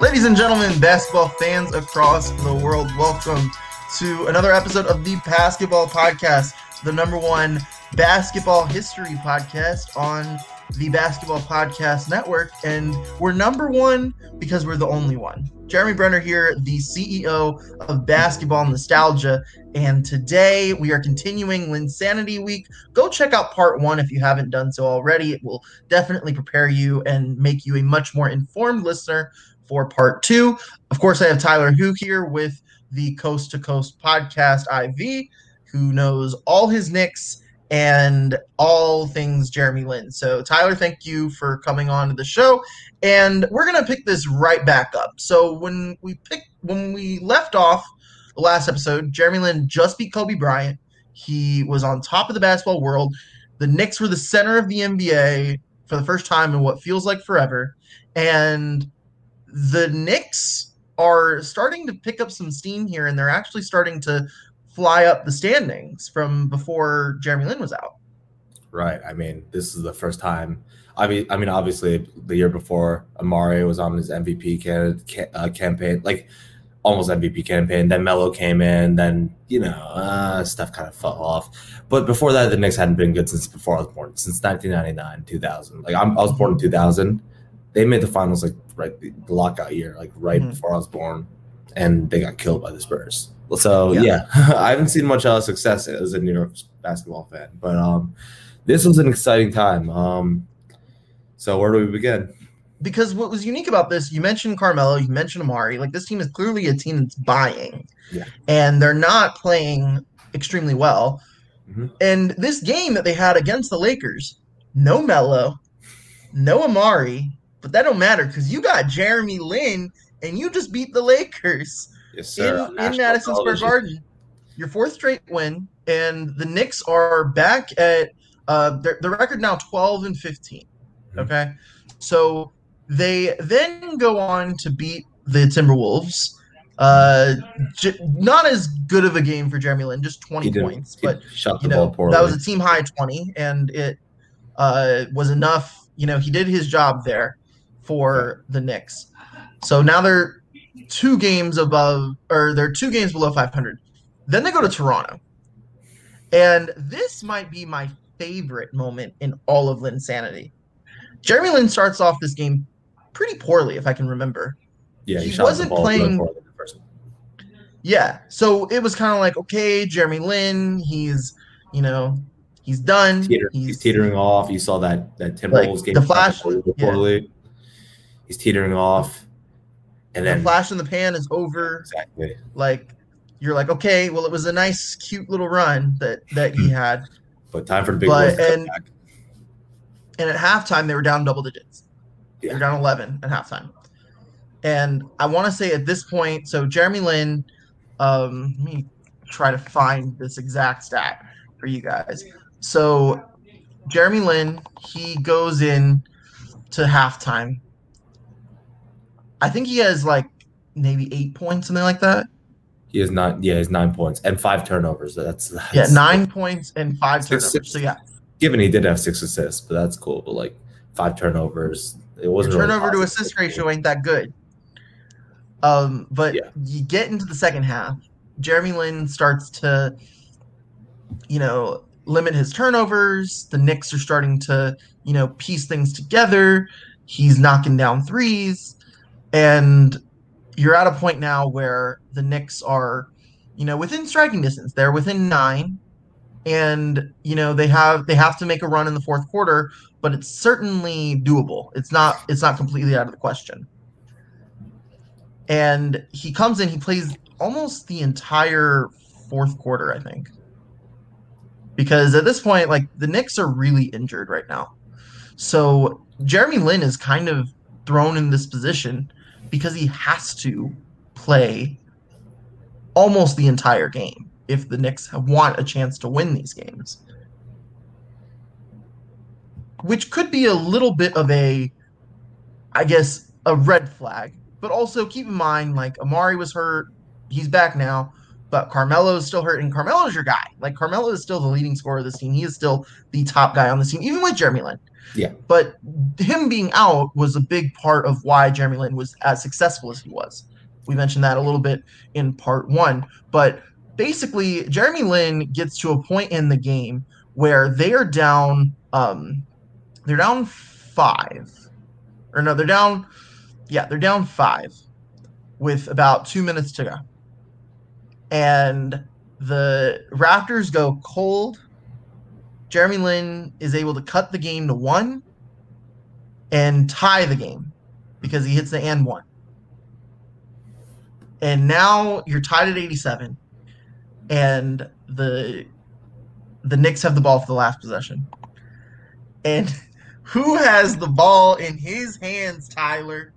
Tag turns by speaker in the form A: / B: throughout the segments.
A: Ladies and gentlemen, basketball fans across the world, welcome to another episode of the Pastketball Podcast, the number one basketball history podcast on the Basketball Podcast Network. And we're number one because we're the only one. Jeremy Brener here, the CEO of Basketball Nostalgia. And today we are continuing Linsanity Week. Go check out part one if you haven't done so already. It will definitely prepare you and make you a much more informed listener for part two. Of course, I have Tyler Hu here with the Coast to Coast podcast, IV, who knows all his Knicks and all things Jeremy Lin. So, Tyler, thank you for coming on to the show. And we're gonna pick this right back up. So when we pick when we left off the last episode, Jeremy Lin just beat Kobe Bryant. He was on top of the basketball world. The Knicks were the center of the NBA for the first time in what feels like forever. And the Knicks are starting to pick up some steam here, and they're actually starting to fly up the standings from before Jeremy Lin was out.
B: Right. I mean, this is the first time. I mean, I mean, obviously, the year before, Amar'e was on his MVP candidate, uh, campaign, like almost MVP campaign. Then Melo came in. Then you know, uh, stuff kind of fell off. But before that, the Knicks hadn't been good since before I was born, since 1999, 2000. Like I'm, I was born in 2000. They made the finals like right the, lockout year, like right mm-hmm. before I was born, and they got killed by the Spurs. So yeah, yeah I haven't seen much uh, success as a New York basketball fan, but um, this was an exciting time. Um, so where do we begin?
A: Because what was unique about this, you mentioned Carmelo, you mentioned Amar'e. Like this team is clearly a team that's buying,
B: yeah.
A: and they're not playing extremely well. Mm-hmm. And this game that they had against the Lakers, no Melo, no Amar'e, but that don't matter because you got Jeremy Lin and you just beat the Lakers
B: yes, sir,
A: in, in Madison Square Garden. Your fourth straight win, and the Knicks are back at uh, their, their record now 12 and 15. Mm-hmm. Okay. So they then go on to beat the Timberwolves. Uh, j- not as good of a game for Jeremy Lin, just 20 points, but
B: you know,
A: that was a team high 20, and it uh, was enough. You know, he did his job there for the Knicks. So now they're two games above, or they're two games below 500. Then they go to Toronto. And this might be my favorite moment in all of Linsanity. Jeremy Lin starts off this game pretty poorly, if I can remember.
B: Yeah,
A: he, he wasn't playing. Yeah, so it was kind of like, okay, Jeremy Lin, he's, you know, he's done.
B: Teeter, he's, he's, teetering off. You saw that that Timberwolves like, game.
A: The flash,
B: poorly. Yeah. He's teetering off, and then
A: the flash in the pan is over.
B: Exactly.
A: Like you're like, okay, well, it was a nice, cute little run that that he had.
B: but time for the big but,
A: and, and at halftime they were down double digits. Yeah. They're down 11 at halftime. And I want to say at this point, so Jeremy Lin, um, let me try to find this exact stat for you guys. So Jeremy Lin, he goes in to halftime I think he has like maybe eight points, something like that.
B: He has nine. Yeah, he has nine points and five turnovers. That's, that's
A: yeah, nine points and five six, turnovers. Six, so yeah,
B: given he did have six assists, but that's cool. But like five turnovers, it wasn't
A: Your turnover really to assist ratio ain't that good. Um, but yeah. you get into the second half, Jeremy Lin starts to, you know, limit his turnovers. The Knicks are starting to, you know, piece things together. He's knocking down threes and you're at a point now where the Knicks are, you know, within striking distance. They're within nine, and you know they have they have to make a run in the fourth quarter, but it's certainly doable. It's not it's not completely out of the question. And he comes in, he plays almost the entire fourth quarter, I think. Because at this point, like the Knicks are really injured right now. So Jeremy Lin is kind of thrown in this position because he has to play almost the entire game if the Knicks want a chance to win these games. Which could be a little bit of a, I guess, a red flag. But also keep in mind, like, Amar'e was hurt. He's back now. But Carmelo is still hurt, and Carmelo is your guy. Like Carmelo is still the leading scorer of this team. He is still the top guy on the team, even with Jeremy Lin.
B: Yeah.
A: But him being out was a big part of why Jeremy Lin was as successful as he was. We mentioned that a little bit in part one. But basically, Jeremy Lin gets to a point in the game where they are down um they're down five. Or no, they're down yeah, they're down five with about two minutes to go. And the Raptors go cold. Jeremy Lin is able to cut the game to one and tie the game because he hits the and one. And now you're tied at 87, and the the Knicks have the ball for the last possession. And who has the ball in his hands, Tyler?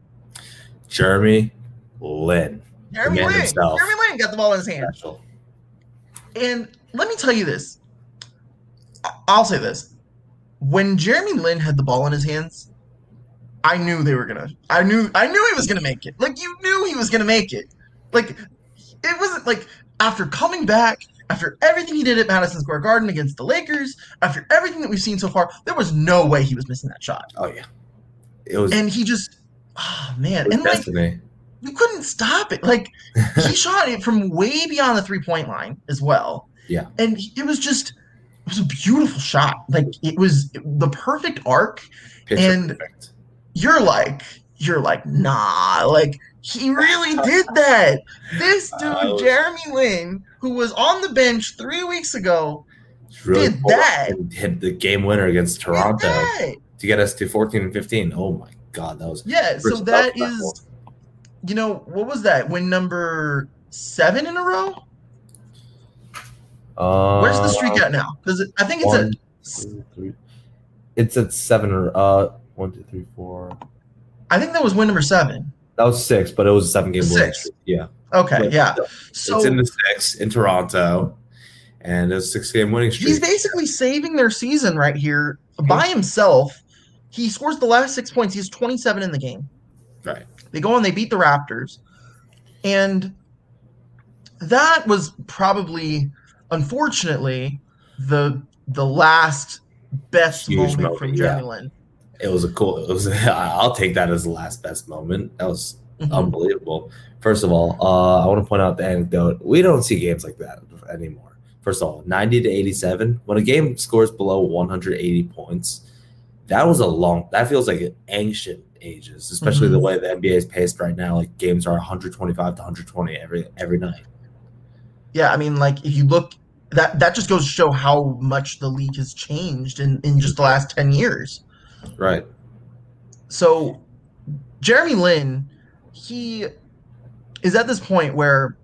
B: Jeremy Lin.
A: Jeremy Lin.
B: himself.
A: Jeremy Lin got the ball in his hands.
B: Special.
A: And let me tell you this. I'll say this. When Jeremy Lin had the ball in his hands, I knew they were gonna I knew I knew he was gonna make it. Like you knew he was gonna make it. Like it wasn't like after coming back, after everything he did at Madison Square Garden against the Lakers, after everything that we've seen so far, there was no way he was missing that shot.
B: Oh yeah. It was,
A: And he just oh man. And like
B: destiny.
A: You couldn't stop it. Like he shot it from way beyond the three point line as well.
B: Yeah.
A: and it was just it was a beautiful shot. Like it was the perfect arc.
B: Picture
A: and-
B: perfect.
A: You're like you're like nah. Like he really did that. This dude,
B: Uh,
A: Jeremy Lin, who was on the bench three weeks ago,
B: really
A: did that.
B: Hit the game winner against Toronto to get us to 14 and 15. Oh my god, that was
A: Yeah, so that
B: that
A: is, you know, what was that? Win number seven in a row.
B: uh,
A: Where's the streak at now? Because I think it's at
B: one, two, three. It's at seven or uh one, two, three, four.
A: I think that was win number seven.
B: That was six, but it was a seven game winning
A: Six.
B: streak. Yeah.
A: Okay,
B: But
A: yeah. So
B: it's in the six in Toronto, and it's a six game winning streak.
A: he's basically saving their season right here by himself. He scores the last six points. He's 27 in the game.
B: right.
A: They go and they beat the Raptors. And that was probably, unfortunately, the the last best
B: Huge
A: moment,
B: moment,
A: from
B: yeah.
A: Lin.
B: It was a cool. It was. I'll take that as the last best moment. That was
A: Mhm.
B: unbelievable. First of all, uh, I want to point out the anecdote. We don't see games like that anymore. First of all, 90 to 87. When a game scores below 180 points, that was a long. That feels like an ancient ages, especially the
A: Mhm.
B: way the NBA is paced right now. Like games are 125 to 120 every every night.
A: Yeah, I mean, like if you look, that that just goes to show how much the league has changed in in just the last 10 years.
B: Right.
A: so Jeremy Lin, he is at this point where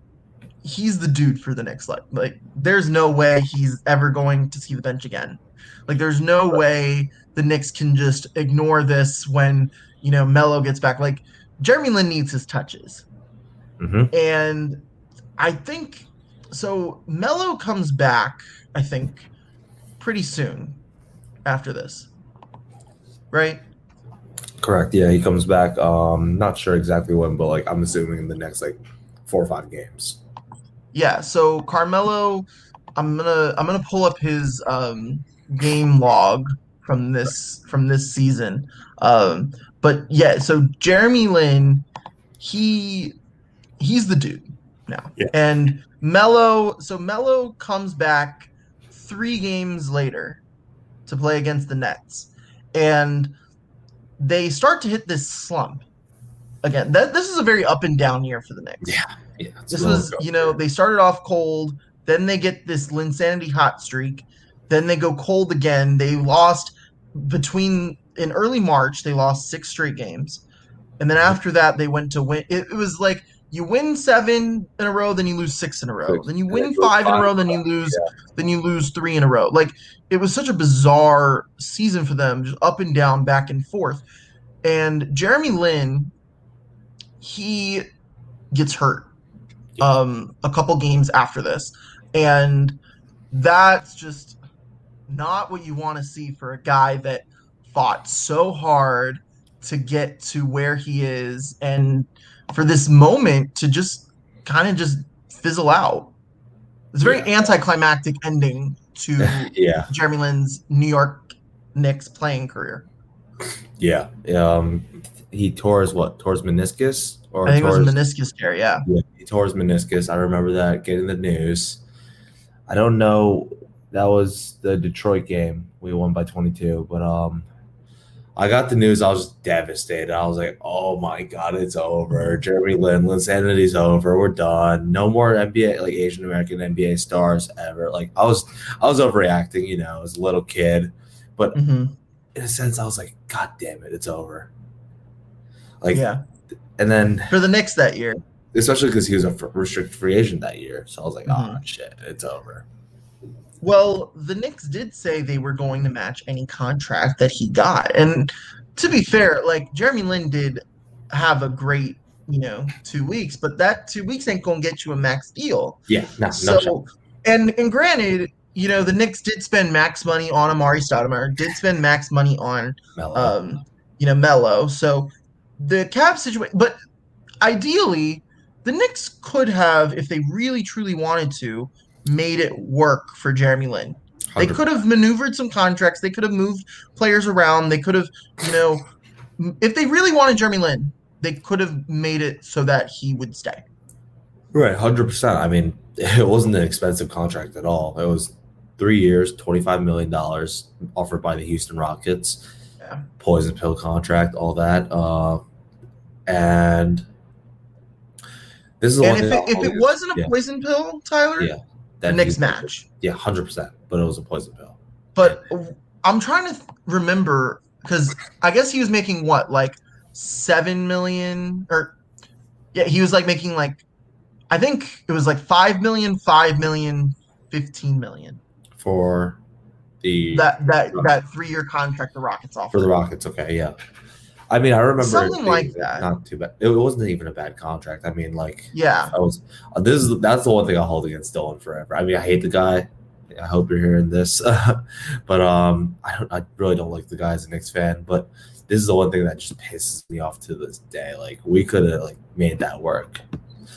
A: he's the dude for the next like like there's no way he's ever going to see the bench again. Like there's no way the Knicks can just ignore this when, you know, Melo gets back. Like Jeremy Lin needs his touches.
B: hmm
A: And I think so Melo comes back, I think, pretty soon after this. Right?
B: Correct. Yeah, he comes back. Um, not sure exactly when, but like I'm assuming in the next like four or five games.
A: Yeah, so Carmelo, I'm gonna I'm gonna pull up his um, game log from this from this season. Um, but yeah, so Jeremy Lin, he he's the dude now,
B: Yeah.
A: and Melo. So Melo comes back three games later to play against the Nets, and they start to hit this slump again. That this is a very up and down year for the Knicks.
B: Yeah. Yeah.
A: This was, you know, they started off cold, then they get this Linsanity hot streak, then they go cold again. They lost between in early March, they lost six straight games. And then after that, they went to win. It, it was like you win seven in a row, then you lose six in a row.
B: Six.
A: Then you win
B: then go
A: five in a row, then you lose, then you lose three in a row. Like it was such a bizarre season for them, just up and down, back and forth. And Jeremy Lin, he gets hurt um, a couple games after this, and that's just not what you want to see for a guy that fought so hard to get to where he is, and for this moment to just kind of just fizzle out. It's a very
B: Yeah.
A: anticlimactic ending to
B: Yeah,
A: Jeremy Lin's New York Knicks playing career.
B: yeah. Um, he tore his what? Tore his meniscus or
A: I think it was
B: his-
A: meniscus tear. Yeah.
B: Yeah, he tore his meniscus. I remember that getting the news. I don't know. That was the Detroit game. We won by 22, but um, I got the news. I was just devastated. I was like, "Oh my god, it's over! Jeremy Lin, Linsanity's over. We're done. No more NBA like Asian American NBA stars ever." Like I was, I was overreacting. You know, as a little kid, but
A: hmm
B: in a sense, I was like, "God damn it, it's over!" Like,
A: yeah.
B: and then
A: For the Knicks that year.
B: especially because he was a restricted free agent that year. So I was like, oh
A: Mhm.
B: shit, it's over.
A: Well, the Knicks did say they were going to match any contract that he got. And to be fair, like Jeremy Lin did have a great, you know, two weeks, but that two weeks ain't gonna get you a max deal.
B: Yeah, no, no
A: So
B: shot.
A: and and granted, you know, the Knicks did spend max money on Amar'e Stoudemire, did spend max money on
B: Melo.
A: um, you know, Melo. So the cap situation, but ideally, the Knicks could have, if they really truly wanted to, made it work for Jeremy Lin. They could have maneuvered some contracts. They could have moved players around. They could have, you know, if they really wanted Jeremy Lin, they could have made it so that he would stay.
B: right, hundred percent. I mean, it wasn't an expensive contract at all. It was three years, twenty five million dollars offered by the Houston Rockets.
A: Yeah.
B: Poison pill contract, all that. Uh, and this is the one
A: And if it, if it wasn't a
B: yeah.
A: poison pill, Tyler,
B: Yeah,
A: the
B: that
A: next match.
B: Yeah, hundred percent. But it was a poison pill.
A: But I'm trying to th- remember because I guess he was making what, like seven million or yeah, he was like making like I think it was like five million, five million, fifteen million.
B: For the
A: That that that three year contract the Rockets offered.
B: For the Rockets, okay, yeah. I mean, I remember
A: Something like that.
B: Not too bad. It wasn't even a bad contract. I mean, like
A: yeah.
B: I was. This is that's the one thing I hold against Dolan forever. I mean, I hate the guy. I hope you're hearing this, but um, I don't. I really don't like the guy as a Knicks fan. But this is the one thing that just pisses me off to this day. Like we could have like made that work.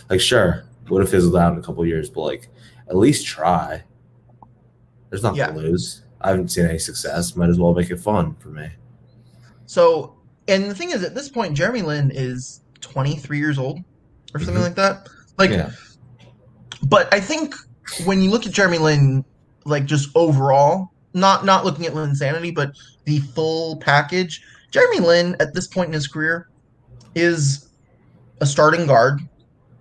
B: Like sure, would have fizzled out in a couple years, but like at least try. There's nothing
A: Yeah.
B: to lose. I haven't seen any success. Might as well make it fun for me.
A: So and the thing is at this point Jeremy Lin is twenty three years old or something
B: Mhm.
A: like that. Like
B: yeah.
A: But I think when you look at Jeremy Lin, like just overall, not not looking at Linsanity, but the full package, Jeremy Lin at this point in his career is a starting guard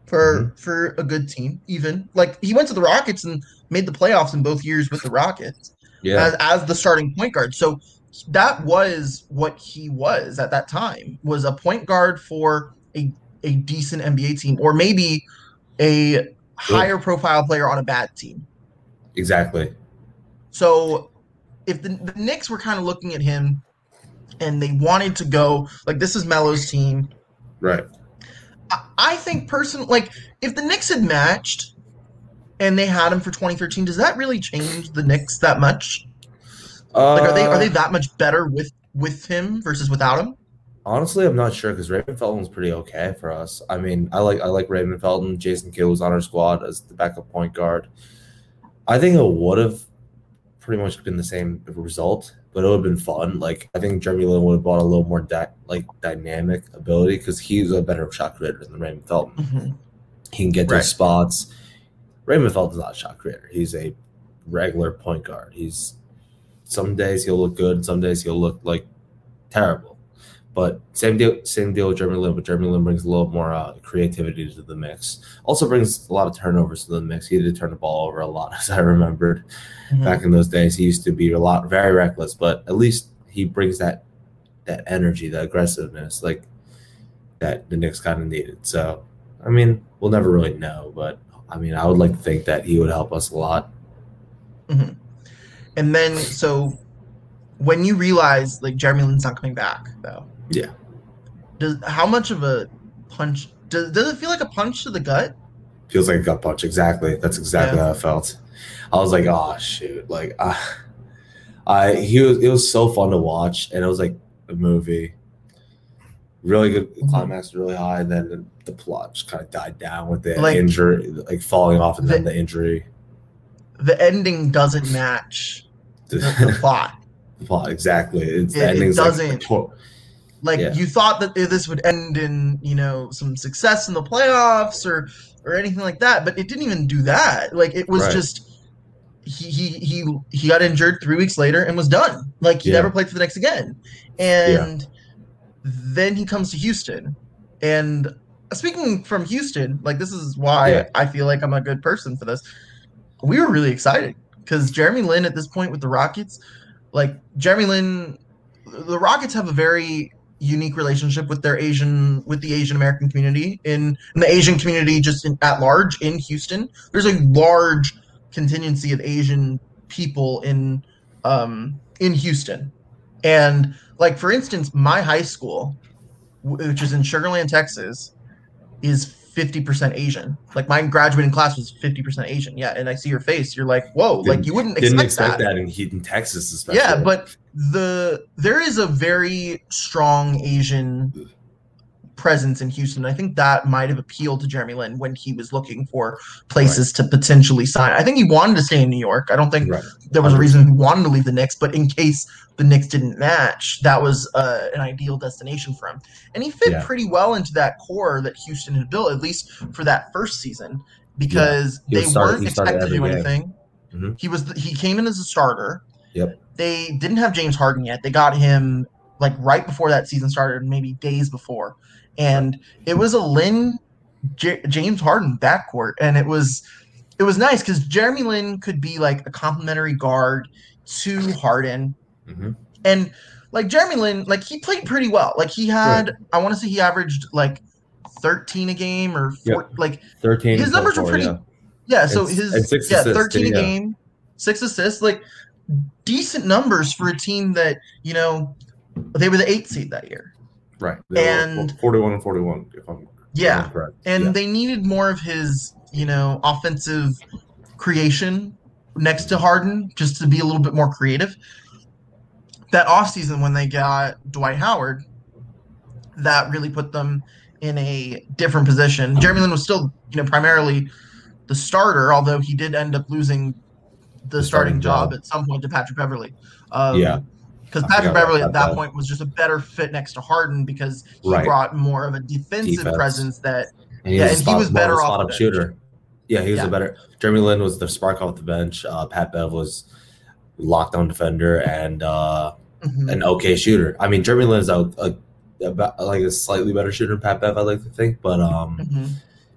A: for for a good team. Even like he went to the Rockets and made the playoffs in both years with the Rockets
B: Yeah.
A: as, as the starting point guard. So that was what he was at that time was a point guard for a a decent NBA team or maybe a higher profile player on a bad team.
B: exactly.
A: So if the, the Knicks were kind of looking at him and they wanted to go like this is Melo's team,
B: Right.
A: I, I think person like if the Knicks had matched and they had him for 2013, does that really change the Knicks that much?
B: Uh,
A: Like are they are they that much better with with him versus without him?
B: Honestly, I'm not sure because Raymond Felton's pretty okay for us. I mean, I like I like Raymond Felton. Jason Kidd was on our squad as the backup point guard. I think it would have pretty much been the same result, but it would have been fun. Like I think Jeremy Lin would have brought a little more di- like dynamic ability because he's a better shot creator than Raymond Felton. He can get to
A: Right.
B: spots. Raymond Felton's not a shot creator. He's a regular point guard. He's some days he'll look good, some days he'll look like terrible. But same deal, same deal with Jeremy Lin. But Jeremy Lin brings a little more uh, creativity to the mix. Also brings a lot of turnovers to the mix. He did turn the ball over a lot, as I remembered
A: Mhm.
B: back in those days. He used to be a lot very reckless, but at least he brings that that energy, that aggressiveness, like that the Knicks kind of needed. So, I mean, we'll never really know, but I mean, I would like to think that he would help us a lot.
A: And then so when you realize like Jeremy Lin's not coming back though.
B: Yeah.
A: Does how much of a punch does does it feel like a punch to the gut?
B: Feels like a gut punch. Exactly. That's exactly
A: Yeah.
B: how I felt. I was like, oh shoot, like I, I he was. It was so fun to watch, and it was like a movie. Really good
A: Mhm.
B: climax, really high, and then the, the plot just kind of died down with the
A: Like-
B: injury, like falling off, and then the injury.
A: The ending doesn't match the, the plot.
B: The plot exactly. It's the
A: It- it doesn't. Like
B: Yeah.
A: you thought that this would end in you know some success in the playoffs or or anything like that, but it didn't even do that. Like it was
B: Right.
A: just he he he he got injured three weeks later and was done. Like he
B: Yeah.
A: never played for the Knicks again, and then he comes to Houston. And speaking from Houston, like this is why
B: Yeah.
A: I feel like I'm a good person for this. We were really excited because Jeremy Lin at this point with the Rockets, like Jeremy Lin, the Rockets have a very unique relationship with their Asian with the Asian American community in, in the Asian community just in, at large in Houston. There's a large contingency of Asian people in um, in Houston, and like for instance, my high school, which is in Sugarland, Texas, is 50% Asian. Like my graduating class was 50% Asian. Yeah, and I see your face. You're like, whoa! like
B: Didn't-
A: you wouldn't
B: Didn't
A: expect,
B: expect
A: that.
B: that, in Heat in Texas, especially.
A: Yeah, but the there is a very strong Asian presence in Houston. I think that might have appealed to Jeremy Lin when he was looking for places to potentially sign. I think he wanted to stay in New York. I don't think
B: right.
A: there was a reason he wanted to leave the Knicks, but in case the Knicks didn't match, that was uh, an ideal destination for him. And he fit
B: Yeah.
A: pretty well into that core that Houston had built, at least for that first season, because
B: He
A: they weren't expected to do
B: game.
A: anything.
B: Mhm.
A: He was he came in as a starter.
B: Yep.
A: They didn't have James Harden yet. They got him like right before that season started, maybe days before, and it was a Lin J- James Harden backcourt, and it was it was nice because Jeremy Lin could be like a complimentary guard to Harden,
B: Mhm.
A: and like Jeremy Lin, like he played pretty well. Like he had, I want to say he averaged like thirteen a game or four, like
B: 13.
A: His numbers were pretty-
B: yeah.
A: yeah. So
B: And-
A: his
B: and
A: yeah,
B: assists,
A: thirteen a game, six assists, like decent numbers for a team that you know they were the eighth seed that year.
B: Right. They
A: And-
B: 41 and 41, if I'm
A: Yeah,
B: correct.
A: and
B: Yeah.
A: they needed more of his you know offensive creation next to Harden just to be a little bit more creative. That offseason when they got Dwight Howard, that really put them in a different position. Jeremy Lin was still, you know, primarily the starter, although he did end up losing the,
B: The
A: starting,
B: starting
A: job.
B: job.
A: at some point to Patrick Beverley. Um,
B: Yeah.
A: Because Patrick Beverley at that
B: that.
A: point was just a better fit next to Harden because he
B: Right.
A: brought more of a defensive
B: Defense.
A: presence that
B: And he
A: Yeah,
B: was, a
A: and he was
B: a
A: better off
B: spot up shooter. Yeah, he was
A: Yeah.
B: a better. Jeremy Lin was the spark off the bench. Uh, Pat Bev was lockdown defender and uh,
A: Mhm.
B: an okay shooter. I mean, Jeremy Lin is a, a, about like a slightly better shooter than Pat Bev, I like to think. But um,
A: Mhm.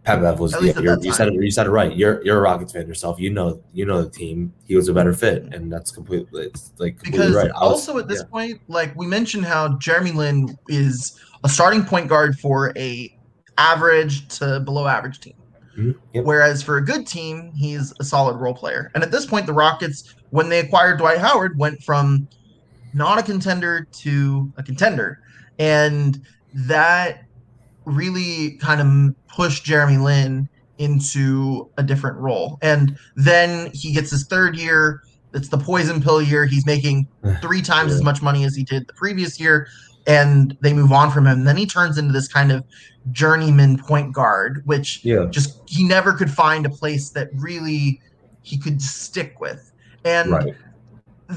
B: Pat Bev was
A: At
B: yeah, you're, you said it you said it right. You're you're a Rockets fan yourself. You know you know the team. He was a better fit, and that's completely it's like completely
A: because
B: right. Was-
A: also at this
B: yeah.
A: point, like we mentioned, how Jeremy Lin is a starting point guard for a average to below average team,
B: Mhm. Yep.
A: whereas for a good team, he's a solid role player. And at this point, the Rockets, when they acquired Dwight Howard, went from not a contender to a contender, and that really kind of pushed Jeremy Lin into a different role. And then he gets his third year. It's the poison pill year. He's making three times as much money as he did the previous year, and they move on from him. Then he turns into this kind of journeyman point guard, which
B: yeah,
A: just he never could find a place that really he could stick with. And
B: right.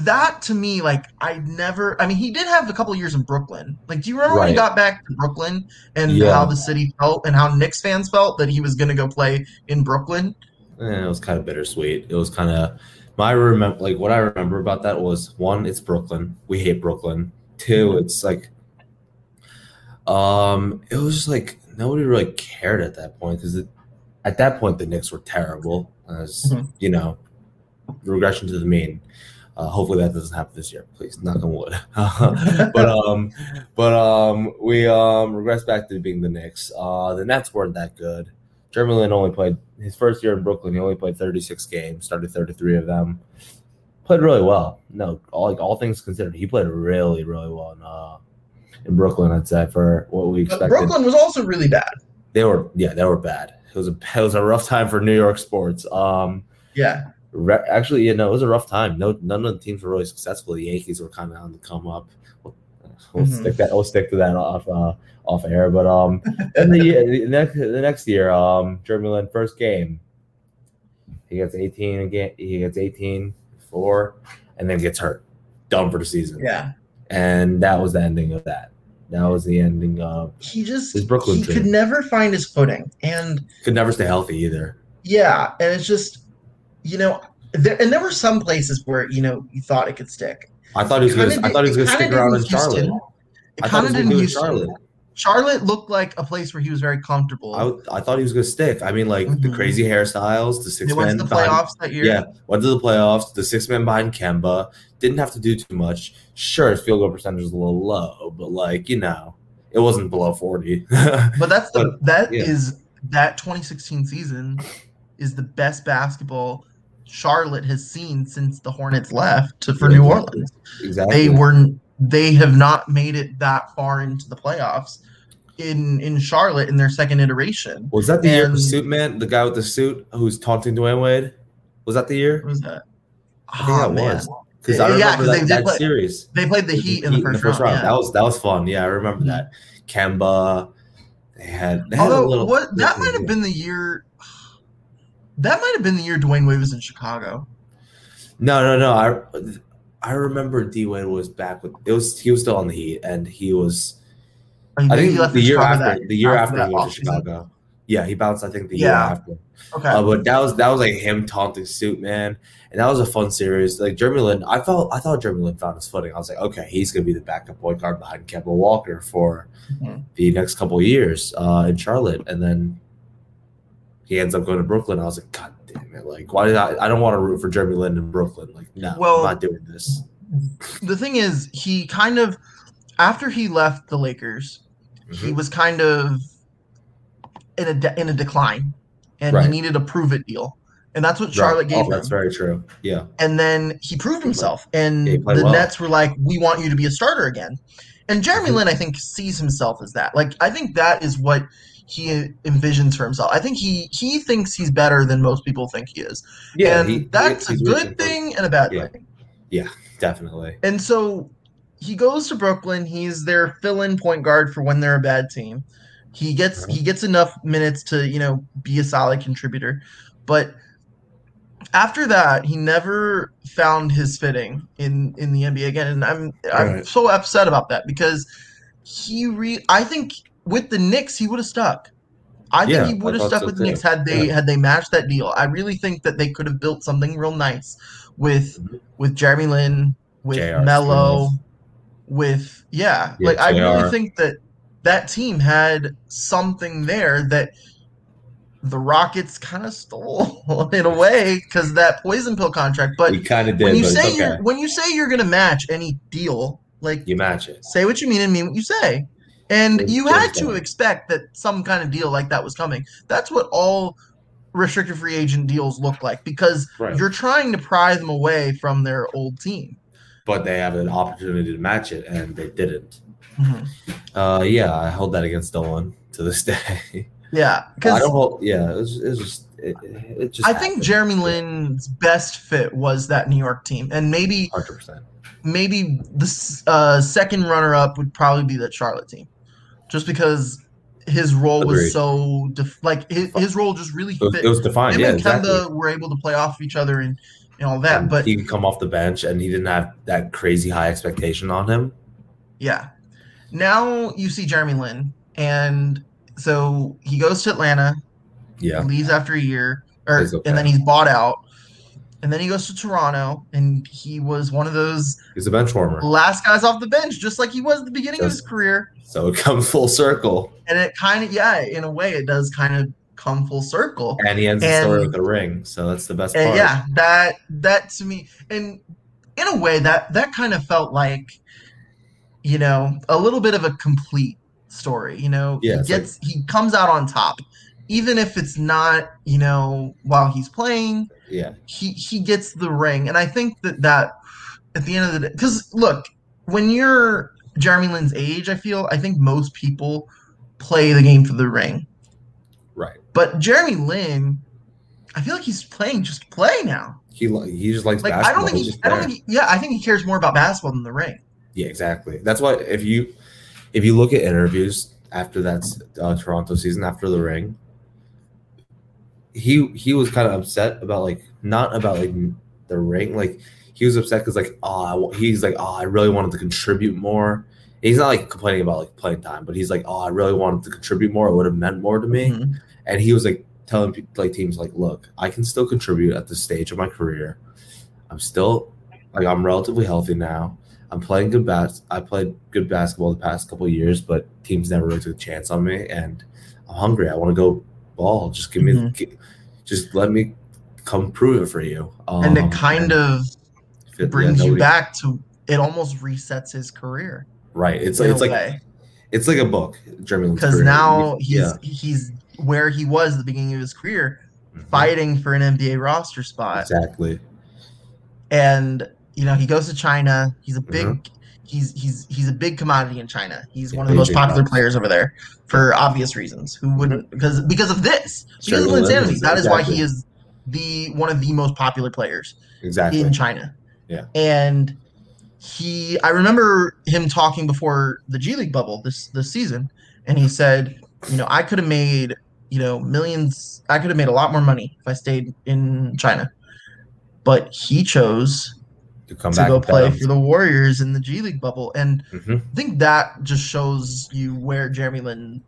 A: That to me, like I never I mean, he did have a couple years in Brooklyn. Like, do you remember when he got back to Brooklyn and
B: Yeah.
A: how the city felt and how Knicks fans felt that he was gonna go play in Brooklyn?
B: Eh, it was kind of bittersweet. It was kind of my remember like what I remember about that was one, it's Brooklyn. We hate Brooklyn. Two,
A: Mm-hmm.
B: it's like um it was just like nobody really cared at that point because at that point the Knicks were terrible. As
A: Mhm.
B: you know, regression to the mean. Uh, hopefully that doesn't happen this year, please. Knock on wood. but um, but um, we um regress back to being the Knicks. Uh, the Nets weren't that good. Jeremy Lin only played his first year in Brooklyn. He only played 36 games, started 33 of them. Played really well. No, all like all things considered, he played really, really well in uh in Brooklyn. I'd say for what we
A: But
B: expected.
A: Brooklyn was also really bad.
B: They were yeah, they were bad. It was a it was a rough time for New York sports. Um,
A: Yeah.
B: Re- actually, you know, it was a rough time. No, none of the teams were really successful. The Yankees were kind of on the come up. We'll, we'll
A: Mhm.
B: stick that. We'll stick to that off uh, off air. But um, and the, year- the next the next year, um, Jeremy Lin first game, He gets 18 again. He gets 18, four, and then gets hurt. Done for the season.
A: Yeah.
B: And that was the ending of that. That was the ending of.
A: He just
B: His Brooklyn
A: he
B: team.
A: could never find his footing. And
B: Could never stay healthy either.
A: yeah, and it's just you know, there, and there were some places where you know you thought it could stick.
B: I thought he was gonna. I thought he was gonna stick around in Charlotte.
A: It kind of did in
B: gonna
A: Houston.
B: Charlotte.
A: Charlotte looked like a place where he was very comfortable.
B: I thought he was gonna stick. I mean, like the
A: Mhm.
B: crazy hairstyles, the six men
A: to the
B: behind-
A: playoffs that year.
B: Yeah, went to the playoffs. The six man behind Kemba didn't have to do too much. Sure, his field goal percentage was a little low, but like you know, it wasn't below forty.
A: But that's the
B: But,
A: that
B: yeah.
A: is that 2016 season is the best basketball Charlotte has seen since the Hornets left to, for
B: Yeah,
A: New. Orleans.
B: exactly.
A: They were they have not made it that far into the playoffs in in Charlotte in their second iteration.
B: Was that the year the suit man, the guy with the suit who's taunting Dwyane Wade? Was that the year?
A: Was that?
B: I think
A: Oh,
B: that
A: man.
B: was because I
A: Yeah,
B: that,
A: they
B: that
A: play-
B: series.
A: They played the Heat in the first, round. yeah.
B: That was that was fun. Yeah, I remember
A: Mhm.
B: that. Kemba, they had. They had
A: Although
B: a little.
A: what that might have been the year that might have been the year Dwyane Wade was in Chicago.
B: No, no, no. I I remember D Wade was back with it was he was still on the Heat and he was I think
A: he left
B: the year after
A: that-
B: the year after,
A: that
B: he went to. Chicago. Yeah, he bounced. I think the year after.
A: Okay.
B: Uh, but that was that was like him taunting suit man, and that was a fun series. Like Jeremy Lin, I felt I thought Jeremy Lin found his footing. I was like, okay, he's gonna be the backup point guard behind Kemba Walker for
A: Mhm.
B: the next couple of years uh, in Charlotte, and then he ends up going to Brooklyn. I was like, God damn it! Like, why did I? I don't want to root for Jeremy Lin in Brooklyn. Like, no,
A: Well-
B: I'm not doing this.
A: the thing is, he kind of after he left the Lakers, he
B: Mhm.
A: was kind of in a de- in a decline, and he needed a prove it deal, and that's what Charlotte
B: Right.
A: gave
B: Oh,
A: him.
B: that's very true. Yeah,
A: And then he proved himself, and
B: Yeah,
A: the
B: well.
A: Nets were like, "We want you to be a starter again." And Jeremy
B: Mhm.
A: Lin, I think, sees himself as that. Like, I think that is what he envisions for himself. I think he he thinks he's better than most people think he is,
B: yeah,
A: and
B: he-
A: that's
B: he's
A: a good thing and a bad
B: Yeah.
A: thing.
B: Yeah, definitely.
A: And so he goes to Brooklyn. He's their fill-in point guard for when they're a bad team. He gets
B: Uh-huh.
A: he gets enough minutes to you know be a solid contributor, but after that he never found his fitting in in the NBA again. And I'm I'm so upset about that because he re I think with the Knicks he would have stuck. I
B: Yeah,
A: think he would have stuck
B: so
A: with the
B: too.
A: Knicks had they
B: Yeah.
A: had they matched that deal. I really think that they could have built something real nice with
B: Mhm.
A: with Jeremy Lin, with
B: J.R. Melo,
A: with yeah,
B: Yeah,
A: like I really think that that team had something there that the Rockets kind of stole in a way because that poison pill contract. But
B: we kind of did,
A: when you say
B: it's
A: you're when you say you're gonna match any deal, like
B: You match it.
A: say what you mean and mean what you say. And
B: It's
A: you had to expect that some kind of deal like that was coming. That's what all restricted free agent deals look like because
B: Right.
A: you're trying to pry them away from their old team.
B: But they have an opportunity to match it, and they didn't.
A: Mhm.
B: Uh, yeah, I hold that against Dolan to this day.
A: Yeah,
B: I
A: because
B: don't hold. Yeah, it was, it was just. It, it just.
A: I think Jeremy Lin's best fit was that New York team, and maybe
B: Hundred percent.
A: maybe the uh, second runner up would probably be that Charlotte team, just because his role
B: Agreed.
A: was so def- like his, his role just really fit.
B: it was defined.
A: Him
B: Yeah,
A: and Kemba
B: exactly.
A: were able to play off of each other and, and all that,
B: And
A: but
B: he could come off the bench, and he didn't have that crazy high expectation on him.
A: yeah. Now you see Jeremy Lin, and so he goes to Atlanta,
B: Yeah,
A: leaves after a year, or
B: okay.
A: and then he's bought out, and then he goes to Toronto, and he was one of those
B: he's a bench warmer,
A: last guys off the bench, just like he was at the beginning of his career.
B: so it comes full circle,
A: And it kind of, yeah, in a way, it does kind of come full circle.
B: and he ends the story with a ring. So that's the best part.
A: yeah, that that to me, and in a way, that that kind of felt like, you know, a little bit of a complete story. You know,
B: Yeah,
A: he gets he comes out on top, even if it's not, you know, while he's playing.
B: yeah,
A: he he gets the ring, and I think that that at the end of the day, because look, when you're Jeremy Lin's age, I feel I think most people play the game for the ring,
B: right.
A: but Jeremy Lin, I feel like he's playing just to play now.
B: He he just likes
A: Like I don't think he, I don't think he, yeah, I think he cares more about basketball than the ring.
B: Yeah, exactly. That's why if you if you look at interviews after that uh, Toronto season after the ring, he he was kind of upset about like not about like the ring, like he was upset because like oh he's like oh I really wanted to contribute more. He's not like complaining about like playing time, but he's like oh I really wanted to contribute more. It would have meant more to me.
A: Mhm.
B: And he was like telling like teams like look I can still contribute at this stage of my career. I'm still like I'm relatively healthy now. I'm playing good bas. I played good basketball the past couple of years, but teams never really took a chance on me, and I'm hungry. I want to go ball. Just give me,
A: Mhm.
B: gi- just let me come prove it for you. Um,
A: and it kind of
B: yeah,
A: brings you
B: nobody-
A: back to it almost resets his career
B: right. It's like it's like
A: way.
B: it's like a book. Jeremy
A: because now he's
B: yeah,
A: he's where he was at the beginning of his career
B: Mhm.
A: fighting for an NBA roster spot
B: exactly.
A: and you know he goes to China he's a big
B: Mhm.
A: He's he's he's a big commodity in China he's
B: Yeah,
A: one of the most popular players over there for obvious reasons who wouldn't because because of this because of Linsanity
B: that's-
A: that is why he is the one of the most popular players
B: Exactly.
A: in China.
B: Yeah.
A: And he I remember him talking before the G League bubble this this season and he said, you know, I could have made, you know, millions I could have made a lot more money if I stayed in China. But he chose
B: to come
A: to
B: back
A: go play for the Warriors in the G League bubble and
B: Mhm.
A: I think that just shows you where Jeremy Lin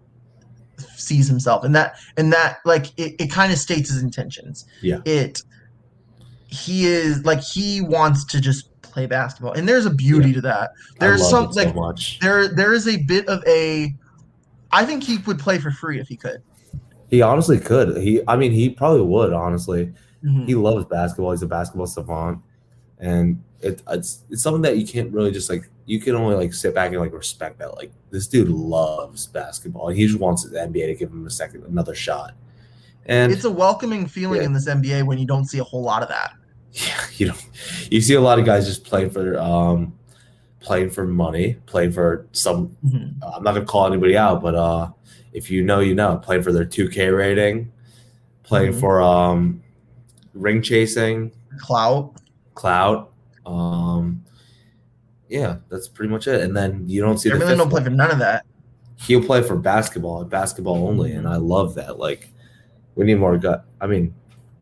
A: sees himself and that and that like it, it kind of states his intentions.
B: Yeah.
A: It he is like he wants to just play basketball. And there's a beauty to that. There's some
B: so
A: like
B: much.
A: there there is a bit of a I think he would play for free if he could.
B: He honestly could. He, I mean, he probably would. Honestly,
A: Mhm.
B: he loves basketball. He's a basketball savant, and it, it's it's something that you can't really just like. You can only like sit back and like respect that. Like this dude loves basketball, and he just wants the NBA to give him a second, another shot. And
A: It's a welcoming feeling
B: Yeah.
A: in this NBA when you don't see a whole lot of that.
B: yeah, you know, you see a lot of guys just playing for um, playing for money, playing for some
A: Mhm.
B: uh, I'm not gonna call anybody out, but uh, if you know, you know, playing for their 2K rating, playing
A: Mhm.
B: for um, ring chasing,
A: Clout.
B: Clout. Um, yeah, that's pretty much it. And then you don't see
A: Jeremy
B: the
A: Lin don't play for none of that.
B: He'll play for basketball and basketball only, and I love that. Like, we need more guy. I mean,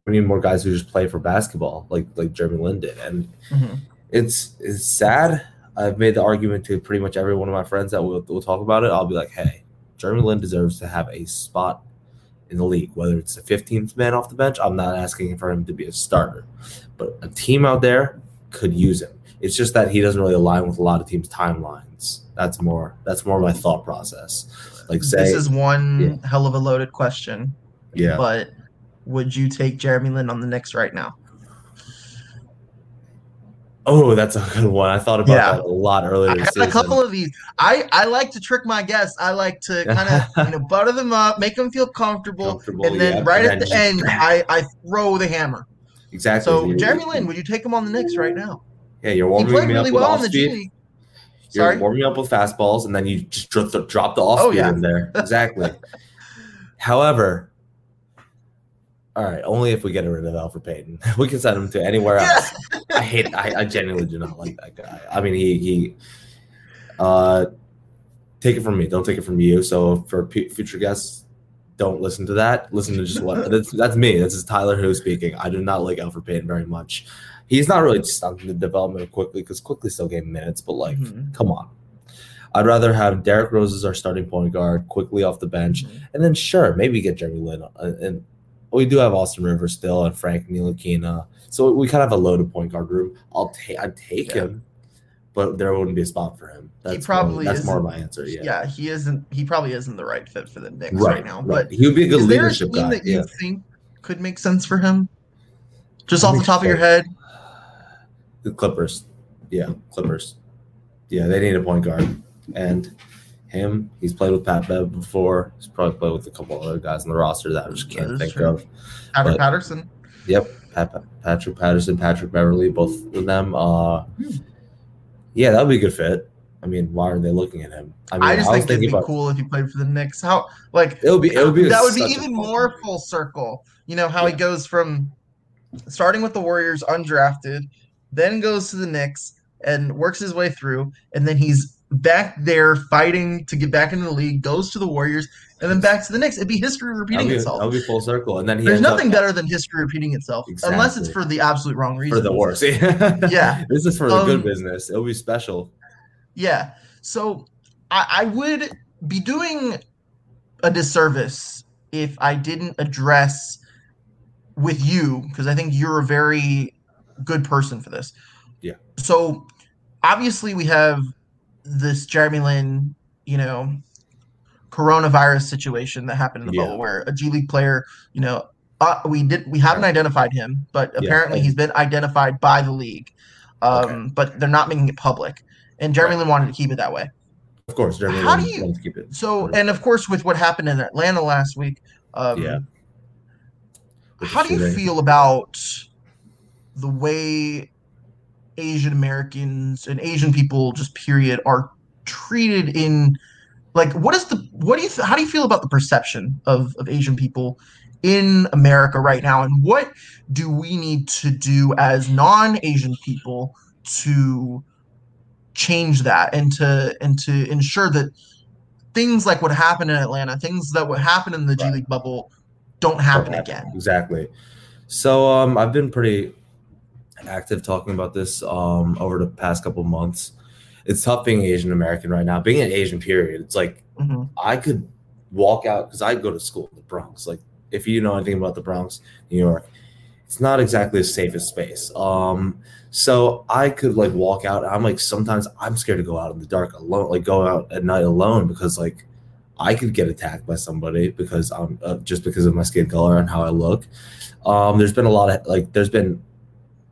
B: we need more guys who just play for basketball, like like Jeremy Lin did. And
A: Mhm.
B: it's it's sad. I've made the argument to pretty much every one of my friends that we'll, we'll talk about it. I'll be like, hey, Jeremy Lin deserves to have a spot in the league, whether it's the 15th man off the bench. I'm not asking for him to be a starter, but a team out there could use him. It's just that he doesn't really align with a lot of teams' timelines. That's more that's more my thought process. Like say,
A: this is one hell of a loaded question.
B: yeah,
A: But would you take Jeremy Lin on the Knicks right now?
B: Oh, that's a good one. I thought about
A: Yeah.
B: that a lot earlier.
A: I
B: this
A: got a couple of these. I, I like to trick my guests. I like to kind of you know butter them up, make them feel comfortable,
B: Comfortable,
A: and then
B: yeah,
A: right
B: and
A: at
B: then
A: the end, I, I throw the hammer.
B: exactly.
A: So Jeremy Lin, would you take him on the Knicks right now?
B: yeah, you're
A: He
B: warming
A: played
B: me
A: really
B: up with
A: well in
B: off
A: the G
B: speed. You're
A: Sorry.
B: warming up with fastballs, and then you just drop the, drop the off
A: Oh,
B: speed
A: yeah.
B: in there. Exactly. However, all right, only if we get rid of Elfrid Payton, we can send him to anywhere else. I hate. I, I genuinely do not like that guy. I mean, he he. Uh, take it from me. Don't take it from you. So for p- future guests, don't listen to that. Listen to just what that's that's me. This is Tyler Hu speaking. I do not like Elfrid Payton very much. He's not really on the development of Quickley because Quickley still gave minutes, but like
A: Mhm.
B: come on. I'd rather have Derrick Rose as our starting point guard, Quickley off the bench, and then sure, maybe get Jeremy Lin. uh, And we do have Austin Rivers still and Frank Ntilikina, so we kind of have a loaded point guard room. I'll take I'd take
A: Yeah.
B: him, but there wouldn't be a spot for him. That's
A: probably
B: more, that's more my answer. Yeah,
A: Yeah. he isn't. He probably isn't the right fit for the Knicks
B: right,
A: right, now.
B: right.
A: But
B: he would be a good
A: is there a
B: leadership
A: team
B: guy.
A: that you think could make sense for him? Just off the top of your head.
B: the Clippers. Yeah, Clippers. Yeah, they need a point guard, and him. He's played with Pat Bev before. He's probably played with a couple other guys on the roster that I just can't think
A: true.
B: of.
A: Patrick
B: But-
A: Patterson.
B: Yep, Pat, Patrick Patterson, Patrick Beverley, both of them. Uh, yeah, that would be a good fit. I mean, why aren't they looking at him? I mean,
A: I just
B: was
A: think it'd be
B: about
A: cool if he played for the Knicks. How like
B: it would be it would be
A: that would be even more
B: one.
A: full circle. You know how he goes from starting with the Warriors undrafted, then goes to the Knicks, and works his way through, and then he's back there fighting to get back into the league, goes to the Warriors, and then back to the Knicks. It'd be history repeating
B: be,
A: itself.
B: that'll be full circle. And then he
A: There's
B: ends up
A: nothing better than history repeating itself, unless it's for the absolute wrong reason.
B: for the worse.
A: Yeah.
B: This is for the
A: Um,
B: good business. It'll be special.
A: Yeah. So I, I would be doing a disservice if I didn't address with you, because I think you're a very good person for this.
B: Yeah.
A: So obviously we have this Jeremy Lin, you know, coronavirus situation that happened in the
B: Yeah.
A: bubble where a G League player, you know, uh, we did we haven't identified him, but
B: Yeah.
A: apparently he's been identified by the league. Um,
B: Okay.
A: but they're not making it public. And Jeremy
B: Right.
A: Lin wanted to keep it that way.
B: Of course, Jeremy
A: How
B: Lin
A: do you-
B: wants to keep it.
A: So, and of course, with what happened in Atlanta last week, um,
B: Yeah. With
A: how do you feel about the way Asian Americans and Asian people, just period, are treated in like what is the what do you th- how do you feel about the perception of of Asian people in America right now, and what do we need to do as non-Asian people to change that and to and to ensure that things like what happened in Atlanta, things that would happen in the G
B: Right.
A: League bubble, don't happen
B: Okay.
A: again.
B: Exactly. So um, I've been pretty active talking about this um, over the past couple months. It's tough being Asian American right now. Being an Asian, period. It's like
A: hmm
B: I could walk out because I go to school in the Bronx. Like, if you know anything about the Bronx, New York, it's not exactly the safest space. Um, so I could like walk out. I'm like sometimes I'm scared to go out in the dark alone, like go out at night alone because like I could get attacked by somebody because I'm uh, just because of my skin color and how I look. Um, there's been a lot of like there's been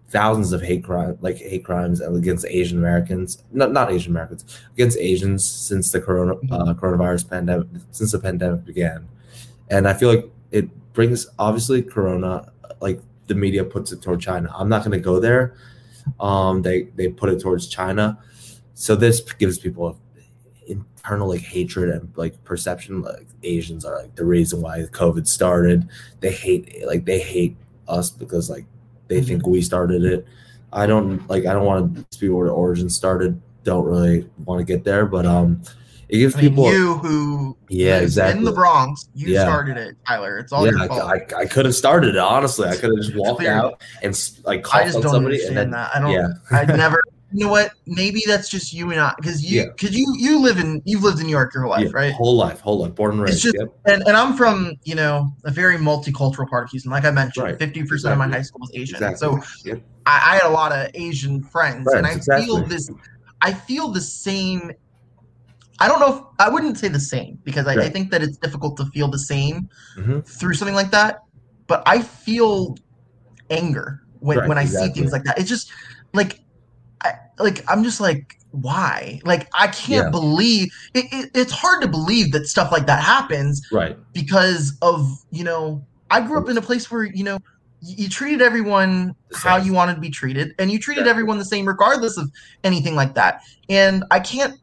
B: thousands of hate crime like hate crimes against Asian Americans, not not Asian Americans, against Asians since the corona uh, coronavirus pandemic since the pandemic began, and I feel like it brings obviously Corona like the media puts it toward China. I'm not going to go there. Um, they they put it towards China, so this gives people a internal like hatred and like perception like Asians are like the reason why COVID started. They hate like they hate us because like they think we started it. I don't like I don't want to speak where the origin started. Don't really want to get there, but um, it gives
A: I mean,
B: people
A: you who
B: yeah exactly
A: in the Bronx, you
B: Yeah.
A: started it, Tyler. It's all
B: yeah,
A: your fault.
B: I, I could have started it honestly. I could have just walked out and like
A: I just don't
B: somebody
A: understand
B: and then
A: that. I don't.
B: yeah,
A: I never. You know what? Maybe that's just you and I, because you,
B: Yeah.
A: because you, you live in, you've lived in New York your whole life,
B: yeah,
A: right?
B: whole life, whole life, born and raised.
A: just-
B: yep.
A: And and I'm from, you know, a very multicultural part of Houston. Like I mentioned,
B: Right.
A: fifty percent of my high school was Asian.
B: Exactly.
A: So
B: Yep.
A: I, I had a lot of Asian friends, and I
B: Friends,
A: feel this. I feel the same. I don't know if I wouldn't say the same because I, I think that it's difficult to feel the same
B: Mhm.
A: through something like that. But I feel anger when,
B: Right,
A: when I see things like that. It's just like, like I'm just like, why? Like I can't
B: Yeah.
A: believe it, it. It's hard to believe that stuff like that happens
B: Right.
A: because of you know I grew up in a place where you know you treated everyone how you wanted to be treated and you treated
B: Exactly.
A: everyone the same regardless of anything like that and I can't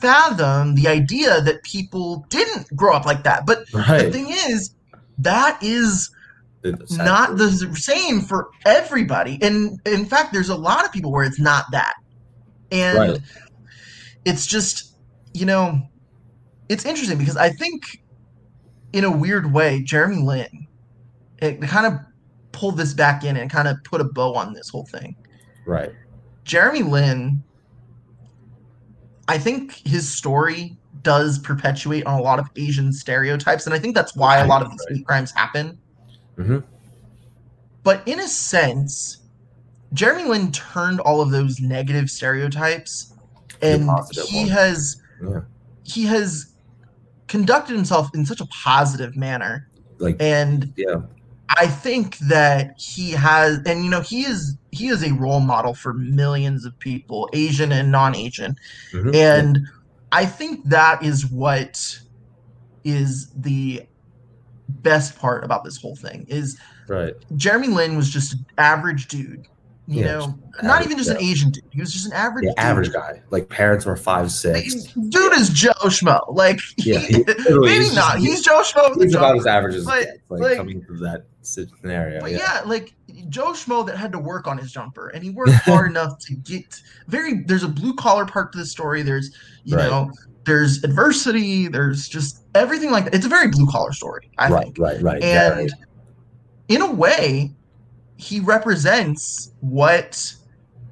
A: fathom the idea that people didn't grow up like that but the thing is that is not the same for everybody and in fact there's a lot of people where it's not that and
B: Right.
A: it's just you know it's interesting because i think in a weird way jeremy lin it kind of pulled this back in and kind of put a bow on this whole thing
B: right.
A: jeremy lin i think his story does perpetuate on a lot of asian stereotypes and i think that's why a lot of these hate crimes happen
B: Mhm.
A: but in a sense jeremy lin turned all of those negative stereotypes and he
B: ones.
A: has
B: Yeah.
A: he has conducted himself in such a positive manner
B: Like
A: and
B: yeah.
A: i think that he has and you know he is he is a role model for millions of people asian and non-asian
B: Mhm.
A: and i think that is what is the best part about this whole thing is
B: right.
A: jeremy lin was just an average dude You
B: Yeah,
A: know, not even just an Asian dude. He was just an average
B: Yeah, average guy. Like parents were five six.
A: Dude is Joe Schmo. Like,
B: Yeah,
A: he- maybe
B: he's
A: not.
B: just-
A: He's Joe Schmo.
B: He's about as average as like,
A: like-
B: coming through that scenario.
A: But
B: yeah.
A: yeah. like Joe Schmo that had to work on his jumper, and he worked hard enough to get very. There's a blue collar part to the story. There's you
B: Right.
A: know, there's adversity. There's just everything like that. It's a very blue collar story. I
B: right,
A: think,
B: right, right.
A: and
B: very.
A: in a way, he represents what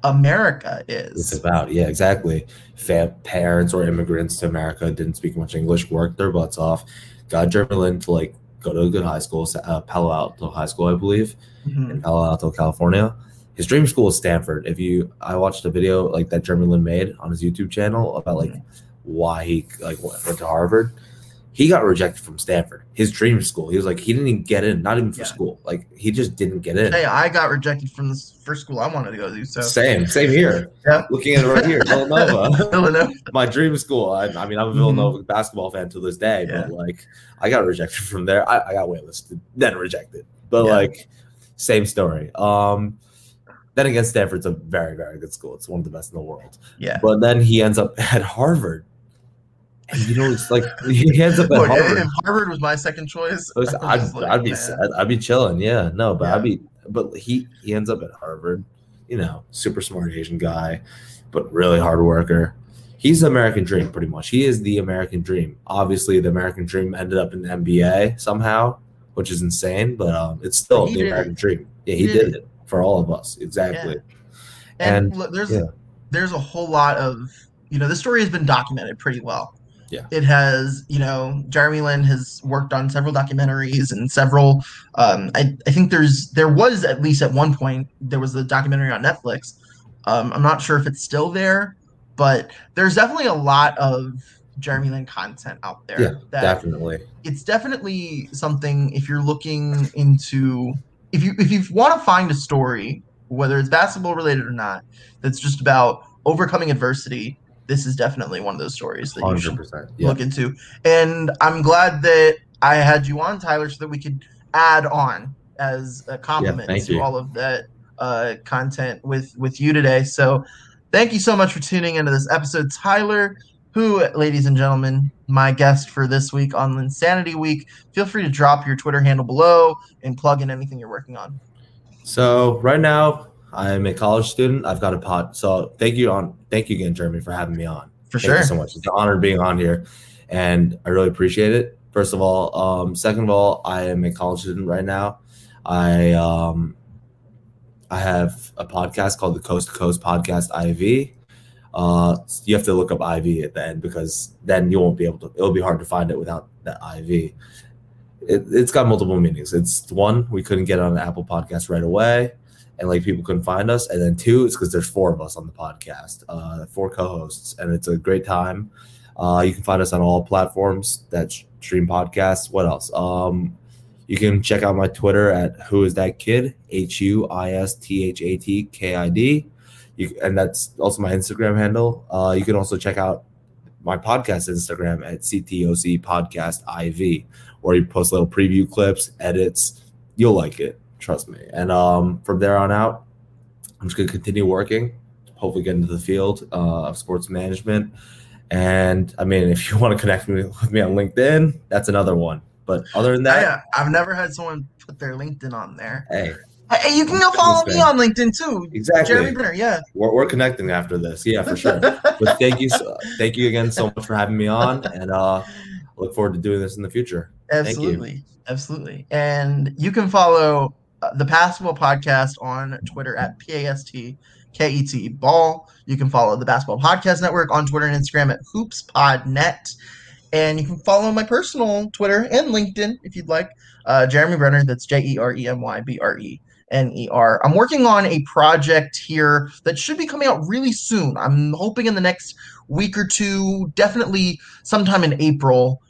A: America
B: it's
A: is.
B: about. Yeah, exactly. Fam- parents or immigrants to America didn't speak much English, worked their butts off, got German to like go to a good high school, uh, Palo Alto High School, I believe,
A: Mhm.
B: in Palo Alto, California. His dream school is Stanford. If you, I watched a video like that Jeremy Lin made on his YouTube channel about like why he like went to Harvard. He got rejected from Stanford, his dream school. He was like, he didn't even get in, not even for
A: Yeah.
B: school. Like he just didn't get in.
A: Hey, I got rejected from this first school I wanted to go to. So
B: Same, same here.
A: Yeah.
B: Looking at it right here, Villanova,
A: Villanova.
B: my dream school. I, I mean, I'm a Villanova basketball fan to this day,
A: Mm-hmm. Yeah.
B: but like, I got rejected from there. I, I got waitlisted, then rejected. But
A: Yeah.
B: like, same story. Um, then again, Stanford's a very, very good school. It's one of the best in the world.
A: Yeah.
B: But then he ends up at Harvard, you know, it's like he ends up at
A: Look,
B: Harvard.
A: if Harvard was my second choice,
B: I was-
A: I was
B: I'd,
A: like,
B: I'd be
A: man.
B: sad. I'd be chilling. Yeah, no, but
A: Yeah.
B: I'd be. But he he ends up at Harvard. You know, super smart Asian guy, but really hard worker. He's the American dream, pretty much. He is the American dream. Obviously, the American dream ended up in the NBA somehow, which is insane. But um, it's still the American
A: it.
B: dream. Yeah, he
A: He
B: did
A: did
B: it for all of us. Exactly.
A: And,
B: And,
A: look, there's
B: yeah.
A: there's a whole lot of you know this story has been documented pretty well.
B: Yeah.
A: It has, you know, Jeremy Lin has worked on several documentaries and several. Um, I I think there's there was at least at one point there was a documentary on Netflix. Um, I'm not sure if it's still there, but there's definitely a lot of Jeremy Lin content out there.
B: Yeah,
A: that
B: Definitely.
A: it's definitely something if you're looking into if you if you want to find a story whether it's basketball related or not that's just about overcoming adversity this is definitely one of those stories that you should.
B: Yeah.
A: look into and i'm glad that i had you on tyler so that we could add on as a compliment
B: thank
A: to
B: you.
A: all of that uh, content with with you today so thank you so much for tuning into this episode tyler hu, ladies and gentlemen, my guest for this week on Linsanity Week. Feel free to drop your Twitter handle below and plug in anything you're working on.
B: So right now, I'm a college student. I've got a pod. So thank you on. Thank you again, Jeremy, for having me on.
A: For
B: Thank
A: sure.
B: you so much. It's an honor being on here, and I really appreciate it. First of all, um, second of all, I am a college student right now. I um, I have a podcast called the Coast to Coast Podcast IV. Uh, you have to look up IV at the end because then you won't be able to. It'll be hard to find it without that IV. It, it's got multiple meanings. It's one, we couldn't get on an Apple podcast right away, and like people couldn't find us. And then two, it's because there's four of us on the podcast, uh, four co-hosts, and it's a great time. Uh, you can find us on all platforms that stream podcasts. What else? Um, you can check out my Twitter at who is that kid? H U I S T H A T K I D. You and that's also my Instagram handle. Uh, you can also check out my podcast Instagram at CTOC Podcast IV, where you post little preview clips, edits. You'll like it, trust me. And um, from there on out, I'm just gonna continue working. Hopefully, get into the field uh, of sports management. And I mean, if you want to connect me with me on LinkedIn, that's another one. But other than that,
A: I, I've never had someone put their LinkedIn on there.
B: hey,
A: Hey, you can go follow me on LinkedIn too.
B: exactly.
A: Jeremy Brener, yeah.
B: We're, we're connecting after this. Yeah, for sure. but thank you, so, thank you again so much for having me on, and uh, look forward to doing this in the future.
A: Absolutely. Absolutely. And you can follow uh, the Pastketball Podcast on Twitter at PAST KET Ball. You can follow the Basketball Podcast Network on Twitter and Instagram at HoopsPodNet. And you can follow my personal Twitter and LinkedIn if you'd like. Uh, Jeremy Brener, that's J E R E M Y B R E N E R. I'm working on a project here that should be coming out really soon. I'm hoping in the next week or two, definitely sometime in April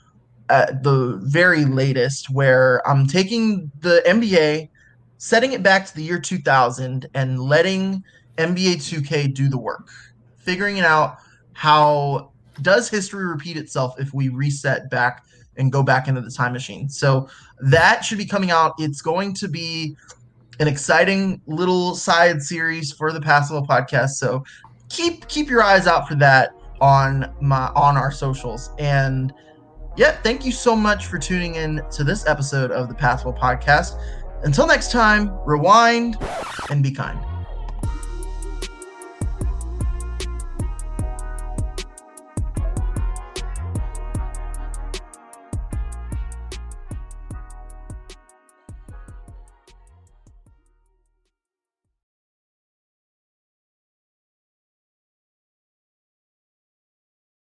A: at the very latest, where I'm taking the NBA, setting it back to the year 2000, and letting NBA 2K do the work, figuring it out how does history repeat itself if we reset back and go back into the time machine. So that should be coming out. It's going to be an exciting little side series for the Pastketball podcast. So keep keep your eyes out for that on my on our socials. And yeah, thank you so much for tuning in to this episode of the Pastketball podcast. Until next time, rewind and be kind.